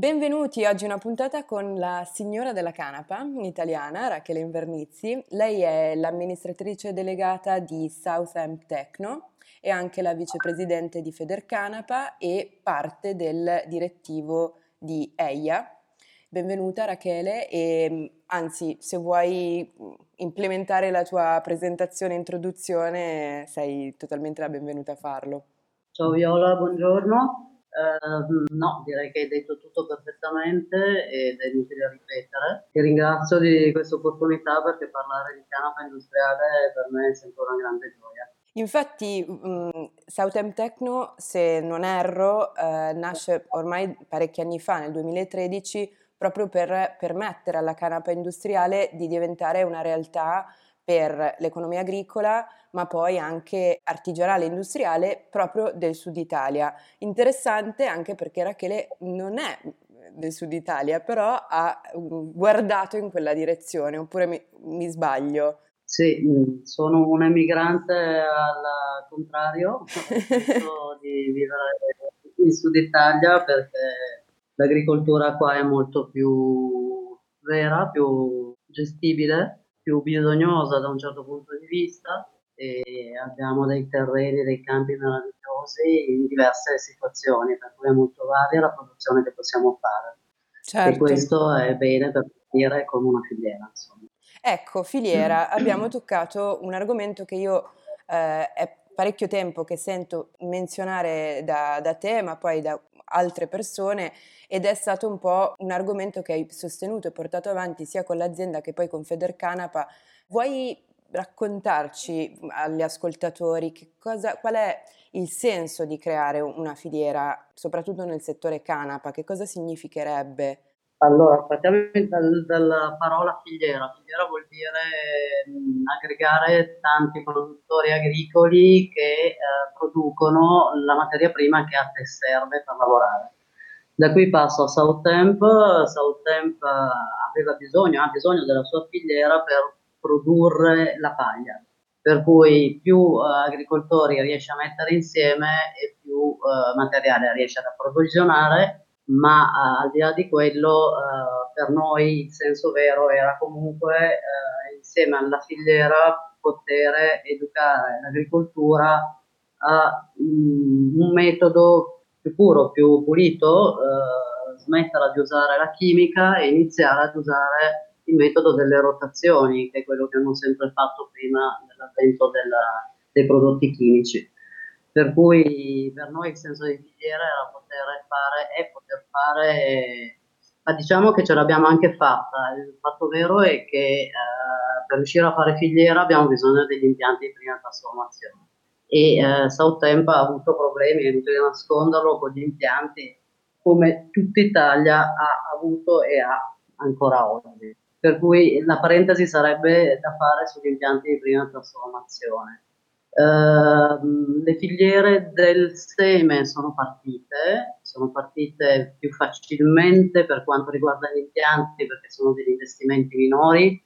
Benvenuti, oggi una puntata con la signora della canapa italiana, Rachele Invernizzi. Lei è l'amministratrice delegata di Southam Techno e anche la vicepresidente di Federcanapa e parte del direttivo di EIA. Benvenuta Rachele e anzi se vuoi implementare la tua presentazione e introduzione sei totalmente la benvenuta a farlo. Ciao Viola, buongiorno. Uh, no, direi che hai detto tutto perfettamente ed è inutile ripetere. Ti ringrazio di questa opportunità perché parlare di canapa industriale per me è sempre una grande gioia. Infatti um, Southam Techno, se non erro, uh, nasce ormai parecchi anni fa, nel 2013, proprio per permettere alla canapa industriale di diventare una realtà per l'economia agricola, ma poi anche artigianale e industriale proprio del sud Italia. Interessante anche perché Rachele non è del sud Italia, però ha mm, guardato in quella direzione, oppure mi, mi sbaglio? Sì, mm, sono un emigrante al contrario, di vivere in Sud Italia perché l'agricoltura qua è molto più vera, più gestibile più bisognosa da un certo punto di vista e abbiamo dei terreni, dei campi meravigliosi in diverse situazioni, per cui è molto varia la produzione che possiamo fare. Certo. E questo è bene per partire con una filiera. Insomma. Ecco, filiera, abbiamo toccato un argomento che io eh, è parecchio tempo che sento menzionare da, da te, ma poi da altre persone ed è stato un po' un argomento che hai sostenuto e portato avanti sia con l'azienda che poi con Federcanapa. Vuoi raccontarci agli ascoltatori cosa, qual è il senso di creare una filiera, soprattutto nel settore canapa? Che cosa significherebbe? Allora, partiamo dal, dalla parola filiera. Filiera vuol dire mh, aggregare tanti produttori agricoli che eh, producono la materia prima che a te serve per lavorare. Da qui passo a Southamp. Southamp aveva bisogno, ha bisogno della sua filiera per produrre la paglia. Per cui più uh, agricoltori riesce a mettere insieme e più uh, materiale riesce ad approvvigionare ma uh, al di là di quello uh, per noi il senso vero era comunque uh, insieme alla filiera poter educare l'agricoltura a um, un metodo più puro, più pulito, smetterla di usare la chimica e iniziare ad usare il metodo delle rotazioni, che è quello che hanno sempre fatto prima dell'avvento della, dei prodotti chimici. Per cui per noi il senso di filiera era poter fare e poter fare, ma diciamo che ce l'abbiamo anche fatta. Il fatto vero è che eh, per riuscire a fare filiera abbiamo bisogno degli impianti di prima trasformazione. E eh, Southtemp ha avuto problemi, è inutile nasconderlo, con gli impianti come tutta Italia ha avuto e ha ancora oggi. Per cui la parentesi sarebbe da fare sugli impianti di prima trasformazione. Uh, le filiere del seme sono partite, sono partite più facilmente per quanto riguarda gli impianti perché sono degli investimenti minori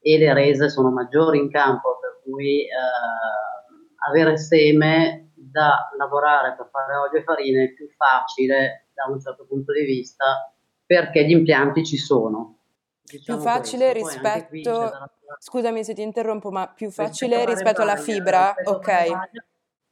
e le rese sono maggiori in campo, per cui uh, avere seme da lavorare per fare olio e farina è più facile da un certo punto di vista perché gli impianti ci sono. Diciamo più facile questo. rispetto Scusami se ti interrompo, ma più facile rispetto alla fibra? Ok.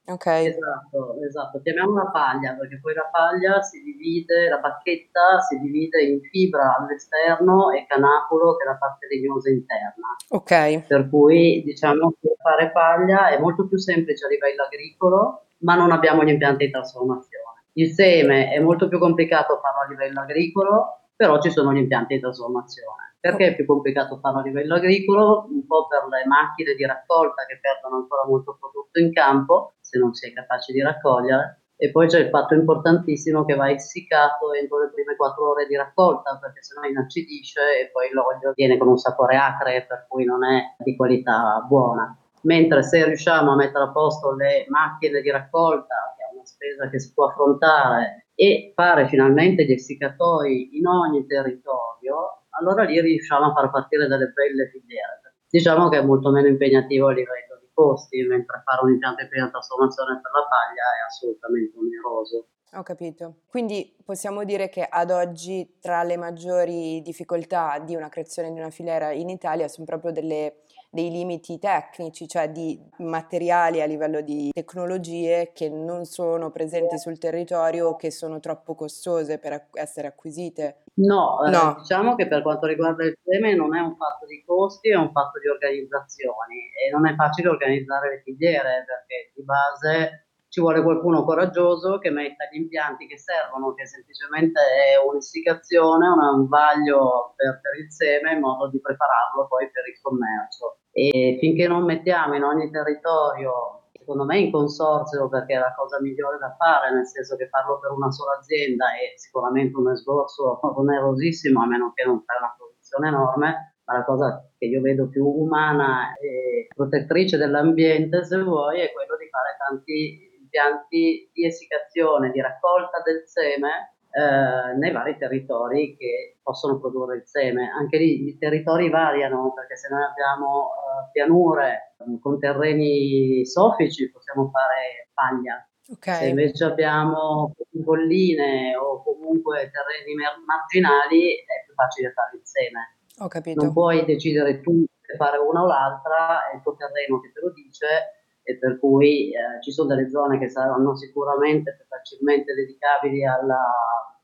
Ok. Esatto, esatto. Chiamiamola paglia perché poi la paglia si divide, la bacchetta si divide in fibra all'esterno e canapulo che è la parte legnosa interna. Ok. Per cui diciamo che fare paglia è molto più semplice a livello agricolo, ma non abbiamo gli impianti di trasformazione. Il seme è molto più complicato farlo a livello agricolo, però ci sono gli impianti di trasformazione. Perché è più complicato farlo a livello agricolo? Un po' per le macchine di raccolta che perdono ancora molto prodotto in campo, se non si è capaci di raccogliere. E poi c'è il fatto importantissimo che va essiccato entro le prime 4 ore di raccolta, perché sennò inacidisce e poi l'olio viene con un sapore acre, per cui non è di qualità buona. Mentre se riusciamo a mettere a posto le macchine di raccolta, che è una spesa che si può affrontare, e fare finalmente gli essiccatoi in ogni territorio, allora lì riusciamo a far partire delle belle filiere. Diciamo che è molto meno impegnativo a livello di costi, mentre fare un impianto di prima trasformazione per la paglia è assolutamente oneroso. Ho capito. Quindi possiamo dire che ad oggi tra le maggiori difficoltà di una creazione di una filiera in Italia sono proprio delle, dei limiti tecnici, cioè di materiali a livello di tecnologie che non sono presenti sul territorio o che sono troppo costose per essere acquisite. No, eh, no. diciamo che per quanto riguarda il seme non è un fatto di costi, è un fatto di organizzazioni e non è facile organizzare le filiere perché di base ci vuole qualcuno coraggioso che metta gli impianti che servono, che semplicemente è un'istigazione, un vaglio per, per, il seme in modo di prepararlo poi per il commercio. E finché non mettiamo in ogni territorio, secondo me in consorzio, perché è la cosa migliore da fare, nel senso che farlo per una sola azienda è sicuramente un esborso onerosissimo, a meno che non fai una produzione enorme, ma la cosa che io vedo più umana e protettrice dell'ambiente, se vuoi, è quello di fare tanti impianti di essiccazione, di raccolta del seme eh, nei vari territori che possono produrre il seme. Anche lì i territori variano perché se noi abbiamo eh, pianure con terreni soffici possiamo fare paglia. Okay. Se invece abbiamo colline o comunque terreni marginali è più facile fare il seme. Ho capito. Non puoi decidere tu se fare una o l'altra, è il tuo terreno che te lo dice e per cui eh, ci sono delle zone che saranno sicuramente facilmente dedicabili alla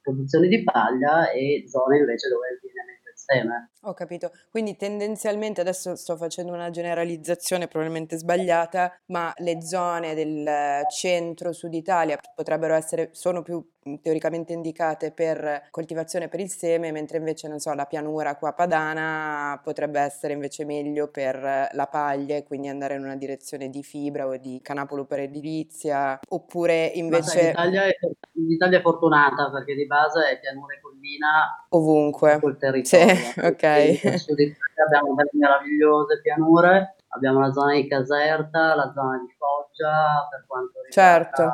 produzione di paglia e zone invece dove viene seme. Ho capito, quindi tendenzialmente adesso sto facendo una generalizzazione probabilmente sbagliata, ma le zone del centro-sud Italia potrebbero essere, sono più teoricamente indicate per coltivazione per il seme, mentre invece, non so, la pianura qua padana potrebbe essere invece meglio per la paglia e quindi andare in una direzione di fibra o di canapolo per edilizia, oppure invece... Sai, l'Italia, è, l'Italia, è, fortunata perché di base è pianura e collina ovunque. Col territorio. Sì, ok. Abbiamo delle meravigliose pianure, abbiamo la zona di Caserta, la zona di Foggia per quanto riguarda... Certo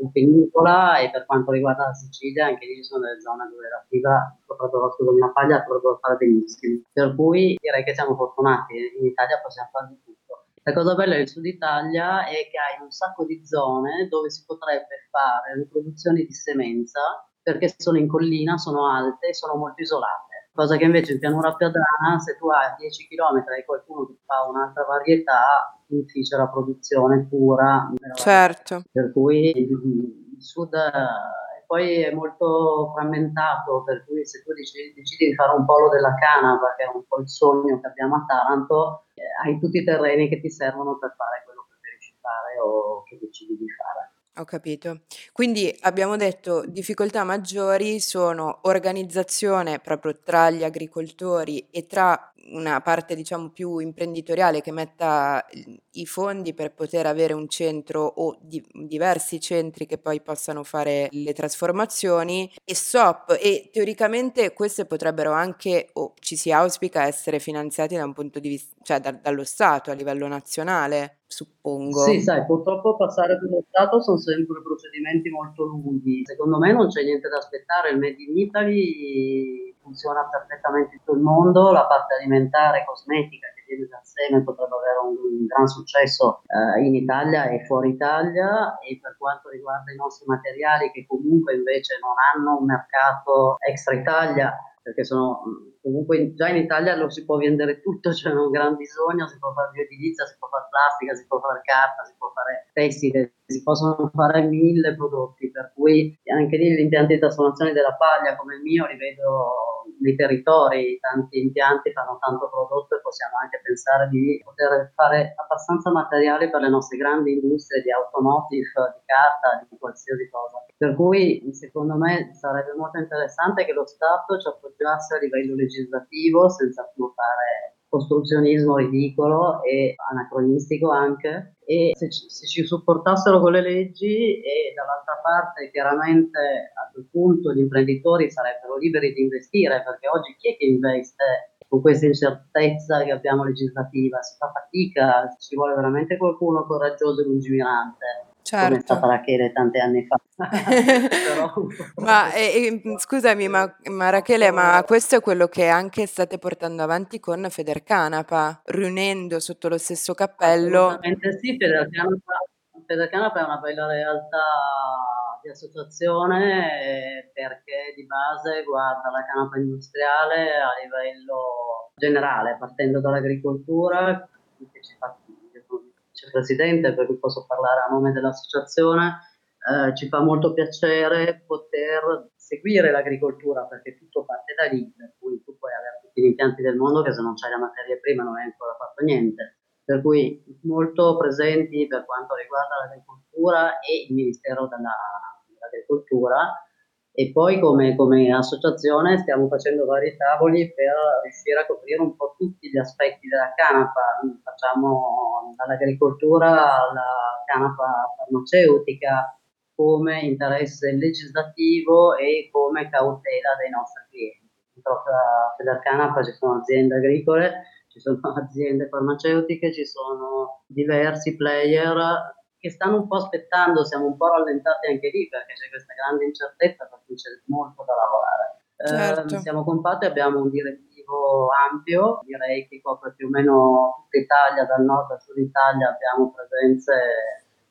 la penisola e per quanto riguarda la Sicilia anche lì ci sono delle zone dove la fibra, soprattutto la paglia potrebbero fare benissimo. Per cui direi che siamo fortunati, in Italia possiamo fare di tutto. La cosa bella del sud Italia è che hai un sacco di zone dove si potrebbe fare le produzioni di semenza perché sono in collina, sono alte e sono molto isolate. Cosa che invece in pianura piadana, se tu hai 10 km e qualcuno che fa un'altra varietà, difficile la produzione pura. Certo. Per cui il sud eh, poi è molto frammentato, per cui se tu decidi, decidi, di fare un polo della canapa, che è un po' il sogno che abbiamo a Taranto, eh, hai tutti i terreni che ti servono per fare quello che preferisci fare o che decidi di fare. Ho capito. Quindi abbiamo detto difficoltà maggiori sono organizzazione proprio tra gli agricoltori e tra una parte diciamo più imprenditoriale che metta i fondi per poter avere un centro o di, diversi centri che poi possano fare le trasformazioni e SOP e teoricamente queste potrebbero anche o ci si auspica essere finanziati da un punto di vista cioè da, dallo Stato a livello nazionale suppongo. Sì, sai, purtroppo passare per lo Stato sono sempre procedimenti molto lunghi. Secondo me non c'è niente da aspettare, il Made in Italy funziona perfettamente in tutto il mondo, la parte alimentare, cosmetica che viene dal seme potrebbe avere un, un gran successo eh, in Italia e fuori Italia. E per quanto riguarda i nostri materiali che comunque invece non hanno un mercato extra Italia, perché sono comunque già in Italia lo si può vendere tutto, c'è un gran bisogno, si può fare bioedilizia, si può fare plastica, si può fare carta, si può fare tessile, si possono fare mille prodotti, per cui anche lì gli impianti di trasformazione della paglia come il mio li vedo nei territori, tanti impianti fanno tanto prodotto e possiamo anche pensare di poter fare abbastanza materiale per le nostre grandi industrie di automotive, di carta, di qualsiasi cosa. Per cui secondo me sarebbe molto interessante che lo Stato ci appoggiasse a livello legislativo senza più fare costruzionismo ridicolo e anacronistico anche e se ci, se ci, supportassero con le leggi e dall'altra parte chiaramente a quel punto gli imprenditori sarebbero liberi di investire perché oggi chi è che investe con questa incertezza che abbiamo legislativa? Si fa fatica, ci vuole veramente qualcuno coraggioso e lungimirante certo. come è stata Rachele tanti anni fa. ma eh, scusami, ma, ma, Rachele, ma questo è quello che anche state portando avanti con Federcanapa, riunendo sotto lo stesso cappello. Assolutamente sì, Federcanapa Federcanapa è una bella realtà di associazione perché di base guarda la canapa industriale a livello generale, partendo dall'agricoltura, che ci fa, vicepresidente per cui posso parlare a nome dell'associazione, eh, ci fa molto piacere poter seguire l'agricoltura perché tutto parte da lì, per cui tu puoi avere tutti gli impianti del mondo che se non c'hai la materia prima non hai ancora fatto niente. Per cui molto presenti per quanto riguarda l'agricoltura e il Ministero della, dell'Agricoltura e poi come, come, associazione stiamo facendo vari tavoli per riuscire a coprire un po' tutti gli aspetti della canapa, facciamo dall'agricoltura alla canapa farmaceutica come interesse legislativo e come cautela dei nostri clienti. Purtroppo a Federcanapa ci sono aziende agricole ci sono aziende farmaceutiche, ci sono diversi player che stanno un po' aspettando, siamo un po' rallentati anche lì perché c'è questa grande incertezza per cui c'è molto da lavorare. Certo. Eh, siamo compatti, abbiamo un direttivo ampio, direi che copre più o meno tutta Italia, dal nord al sud Italia abbiamo presenze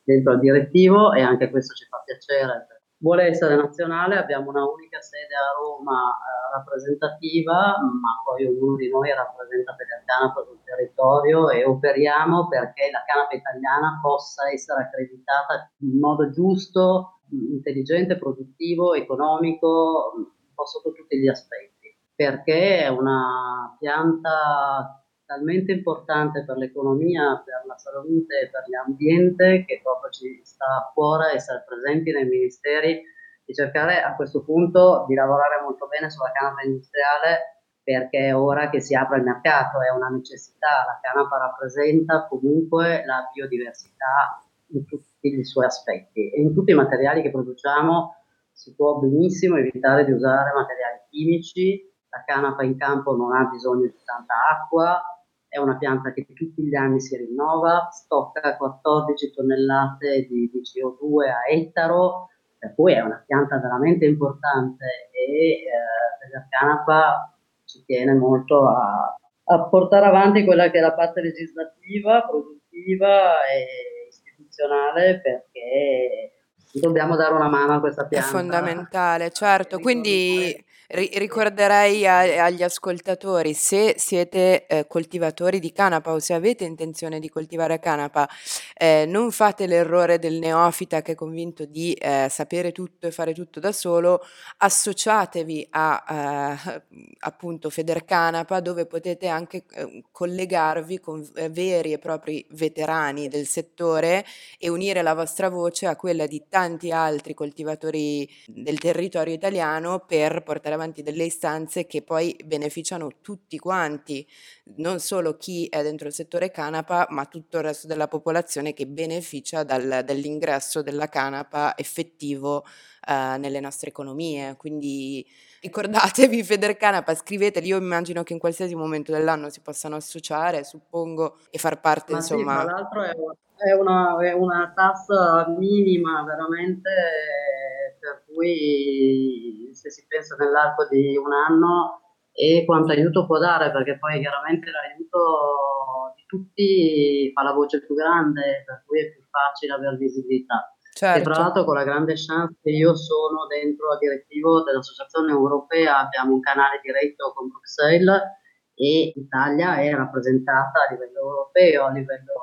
dentro il direttivo e anche questo ci fa piacere vuole essere nazionale, abbiamo una unica sede a Roma eh, rappresentativa, ma poi ognuno di noi rappresenta per il canapa sul territorio e operiamo perché la canapa italiana possa essere accreditata in modo giusto, intelligente, produttivo, economico, po' sotto tutti gli aspetti, perché è una pianta talmente importante per l'economia, per la salute e per l'ambiente che proprio ci sta a cuore essere presenti nei ministeri e cercare a questo punto di lavorare molto bene sulla canapa industriale perché è ora che si apre il mercato, è una necessità, la canapa rappresenta comunque la biodiversità in tutti i suoi aspetti e in tutti i materiali che produciamo. Si può benissimo evitare di usare materiali chimici, la canapa in campo non ha bisogno di tanta acqua, è una pianta che tutti gli anni si rinnova, stocca 14 tonnellate di, di CO2 a ettaro, per cui è una pianta veramente importante e eh, la canapa ci tiene molto a, a, portare avanti quella che è la parte legislativa, produttiva e istituzionale perché dobbiamo dare una mano a questa pianta. È fondamentale, certo. Quindi ricorderei a- agli ascoltatori, se siete eh, coltivatori di canapa o se avete intenzione di coltivare canapa, eh, non fate l'errore del neofita che è convinto di eh, sapere tutto e fare tutto da solo, associatevi a eh, appunto Federcanapa dove potete anche eh, collegarvi con eh, veri e propri veterani del settore e unire la vostra voce a quella di tanti altri coltivatori del territorio italiano per portare avanti delle istanze che poi beneficiano tutti quanti, non solo chi è dentro il settore canapa, ma tutto il resto della popolazione che beneficia dal, dall'ingresso della canapa effettivo eh, nelle nostre economie. Quindi ricordatevi Federcanapa, scriveteli, io immagino che in qualsiasi momento dell'anno si possano associare, suppongo, e far parte, Ma insomma... Sì, tra l'altro è, è, una, è una tassa minima veramente per cui se si pensa nell'arco di un anno e quanto aiuto può dare, perché poi chiaramente l'aiuto di tutti fa la voce più grande, per cui è più facile avere visibilità. Certo. E tra certo. l'altro con la grande chance che io sono dentro al direttivo dell'Associazione Europea, abbiamo un canale diretto con Bruxelles e l'Italia è rappresentata a livello europeo, a livello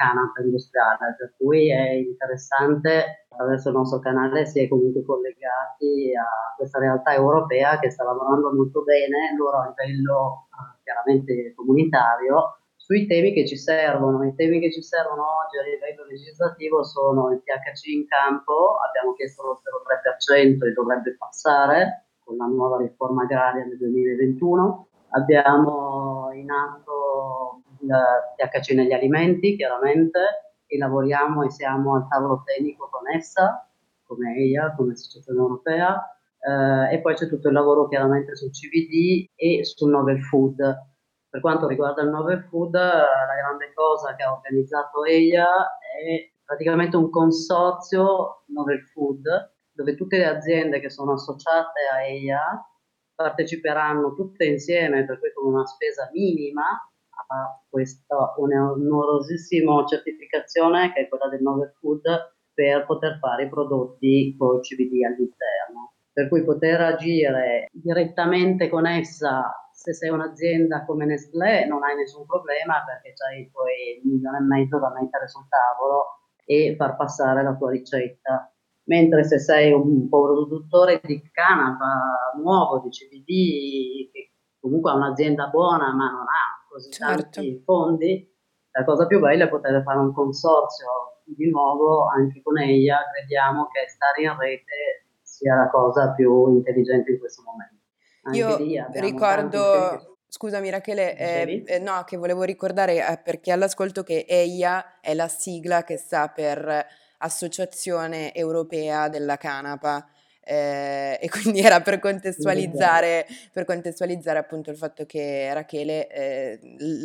canapa industriale, per cui è interessante attraverso il nostro canale si è comunque collegati a questa realtà europea che sta lavorando molto bene, loro a livello eh, chiaramente comunitario, sui temi che ci servono. I temi che ci servono oggi a livello legislativo sono il THC in campo, abbiamo chiesto lo 0,3% e dovrebbe passare con la nuova riforma agraria del 2021. Abbiamo in atto il THC negli alimenti, chiaramente, e lavoriamo e siamo al tavolo tecnico con essa, come EIA, come Associazione Europea, eh, e poi c'è tutto il lavoro chiaramente sul CBD e sul novel food. Per quanto riguarda il novel food, la grande cosa che ha organizzato EIA è praticamente un consorzio novel food, dove tutte le aziende che sono associate a EIA parteciperanno tutte insieme, per cui con una spesa minima, ha questa onerosissima certificazione che è quella del Novel Food per poter fare i prodotti con CBD all'interno. Per cui poter agire direttamente con essa se sei un'azienda come Nestlé non hai nessun problema perché hai i tuoi milioni e mezzo da mettere sul tavolo e far passare la tua ricetta. Mentre se sei un produttore di canapa nuovo, di CBD, che comunque ha un'azienda buona ma non ha così certo. tanti fondi, la cosa più bella è poter fare un consorzio di nuovo anche con EIA, crediamo che stare in rete sia la cosa più intelligente in questo momento. Anche Io ricordo, scusami Rachele, eh, eh, no, che volevo ricordare eh, perché all'ascolto che EIA è la sigla che sta per Associazione Europea della Canapa. Eh, e quindi era per contestualizzare, per contestualizzare appunto il fatto che Rachele eh,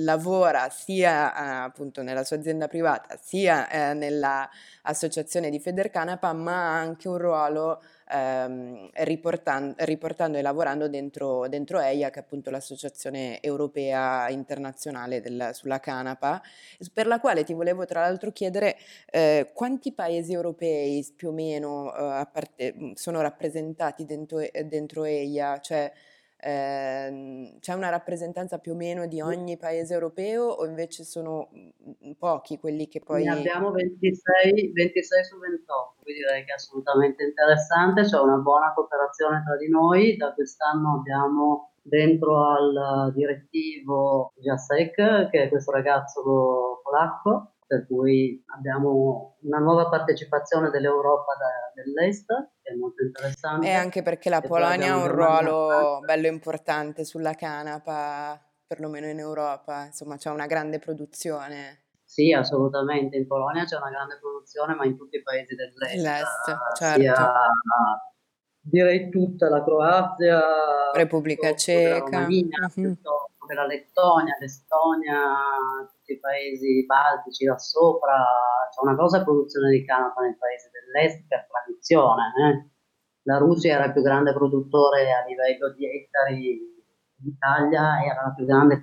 lavora sia eh, appunto nella sua azienda privata sia eh, nell'associazione di Federcanapa ma ha anche un ruolo ehm, riportando, riportando, e lavorando dentro, dentro EIA, che è appunto l'associazione europea internazionale del, sulla canapa, per la quale ti volevo tra l'altro chiedere eh, quanti paesi europei più o meno eh, parte, sono rappresentati dentro, dentro EIA, cioè eh, c'è una rappresentanza più o meno di ogni paese europeo o invece sono pochi quelli che poi... Ne abbiamo 26, 26 su 28, quindi direi che è assolutamente interessante, c'è una buona cooperazione tra di noi, da quest'anno abbiamo dentro al direttivo Jacek, che è questo ragazzo polacco, per cui abbiamo una nuova partecipazione dell'Europa da, dell'Est, che è molto interessante. E anche perché la Polonia ha un ruolo bello importante sulla canapa, perlomeno in Europa, insomma c'è una grande produzione. Sì, assolutamente, in Polonia c'è una grande produzione, ma in tutti i paesi dell'Est. L'Est, certo. Sia, direi tutta la Croazia, Repubblica Ceca, la Romania, uh-huh come la Lettonia, l'Estonia, tutti i paesi baltici da sopra, c'è una grossa produzione di canapa nei paesi dell'est per tradizione. Eh? La Russia era il più grande produttore a livello di ettari d'Italia, era la più grande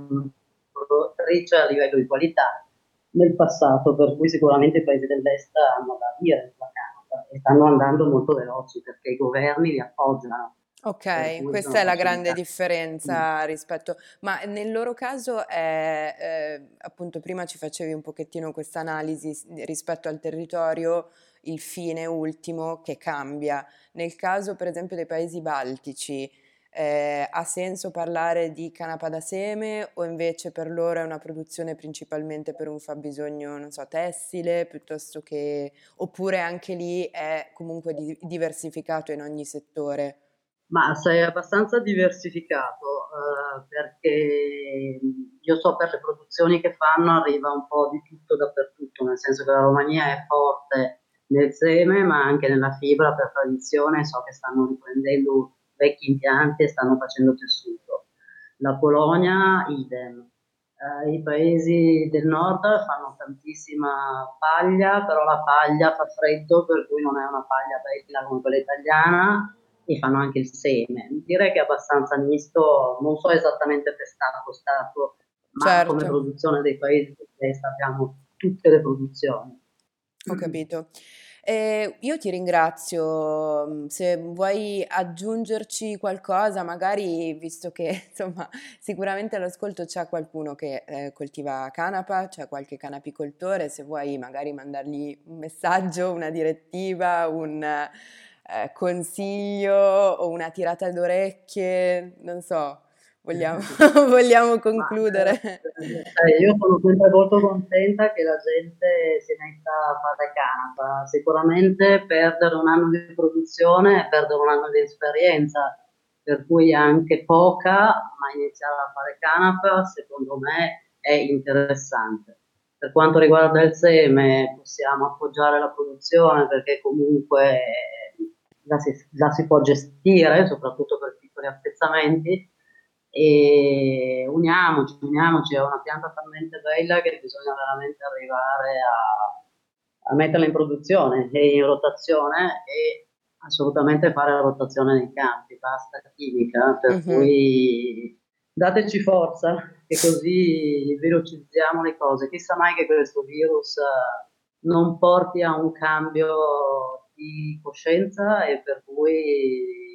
produttrice a livello di qualità nel passato, per cui sicuramente i paesi dell'est hanno da dire sulla canapa e stanno andando molto veloci perché i governi li appoggiano Ok, questa è la grande differenza rispetto, ma nel loro caso è, eh, appunto prima ci facevi un pochettino questa analisi rispetto al territorio, il fine ultimo che cambia. Nel caso per esempio dei paesi baltici, eh, ha senso parlare di canapa da seme o invece per loro è una produzione principalmente per un fabbisogno, non so, tessile, piuttosto che... oppure anche lì è comunque di- diversificato in ogni settore? Ma sei abbastanza diversificato eh, perché io so per le produzioni che fanno arriva un po' di tutto dappertutto, nel senso che la Romania è forte nel seme ma anche nella fibra per tradizione, so che stanno riprendendo vecchi impianti e stanno facendo tessuto. La Polonia idem. Eh, I paesi del nord fanno tantissima paglia, però la paglia fa freddo per cui non è una paglia bella come quella italiana e fanno anche il seme. Direi che è abbastanza misto, non so esattamente per stato stato, ma certo. come produzione dei paesi dell'est abbiamo tutte le produzioni. Ho capito. Eh, io ti ringrazio, mm, se vuoi aggiungerci qualcosa, magari visto che insomma sicuramente all'ascolto c'è qualcuno che eh, coltiva canapa, c'è qualche canapicoltore, se vuoi magari mandargli un messaggio, una direttiva, un eh, consiglio o una tirata d'orecchie, non so, vogliamo, vogliamo concludere. Eh, io sono sempre molto contenta che la gente si metta a fare canapa, sicuramente perdere un anno di produzione è perdere un anno di esperienza, per cui anche poca, ma iniziare a fare canapa secondo me è interessante. Per quanto riguarda il seme, possiamo appoggiare la produzione perché comunque la si, la si può gestire, soprattutto per piccoli appezzamenti, e uniamoci, uniamoci, è una pianta talmente bella che bisogna veramente arrivare a, a metterla in produzione e in rotazione e assolutamente fare la rotazione nei campi, basta chimica, per uh-huh. cui dateci forza, che così velocizziamo le cose. Chissà mai che questo virus eh, non porti a un cambio di coscienza e per cui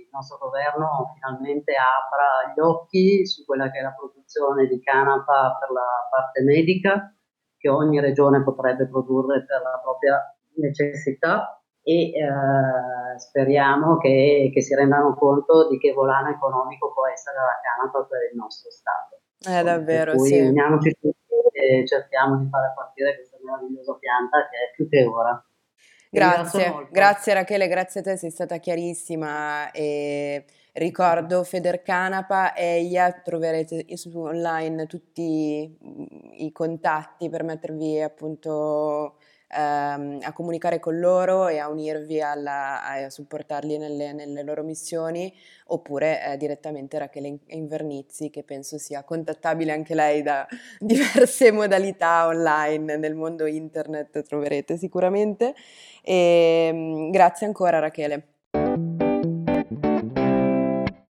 il nostro governo finalmente apra gli occhi su quella che è la produzione di canapa per la parte medica, che ogni regione potrebbe produrre per la propria necessità e eh, speriamo che, che, si rendano conto di che volano economico può essere la canapa per il nostro Stato. Eh, davvero, per cui sì. uniamoci tutti e cerchiamo di fare partire questa meravigliosa pianta che è più che ora. Grazie, grazie Rachele, grazie a te, sei stata chiarissima e ricordo Federcanapa e IA troverete su online tutti i contatti per mettervi appunto ehm, a comunicare con loro e a unirvi alla, a supportarli nelle, nelle loro missioni, oppure eh, direttamente Rachele Invernizzi, che penso sia contattabile anche lei da diverse modalità online nel mondo internet, troverete sicuramente. E, ehm, grazie ancora Rachele.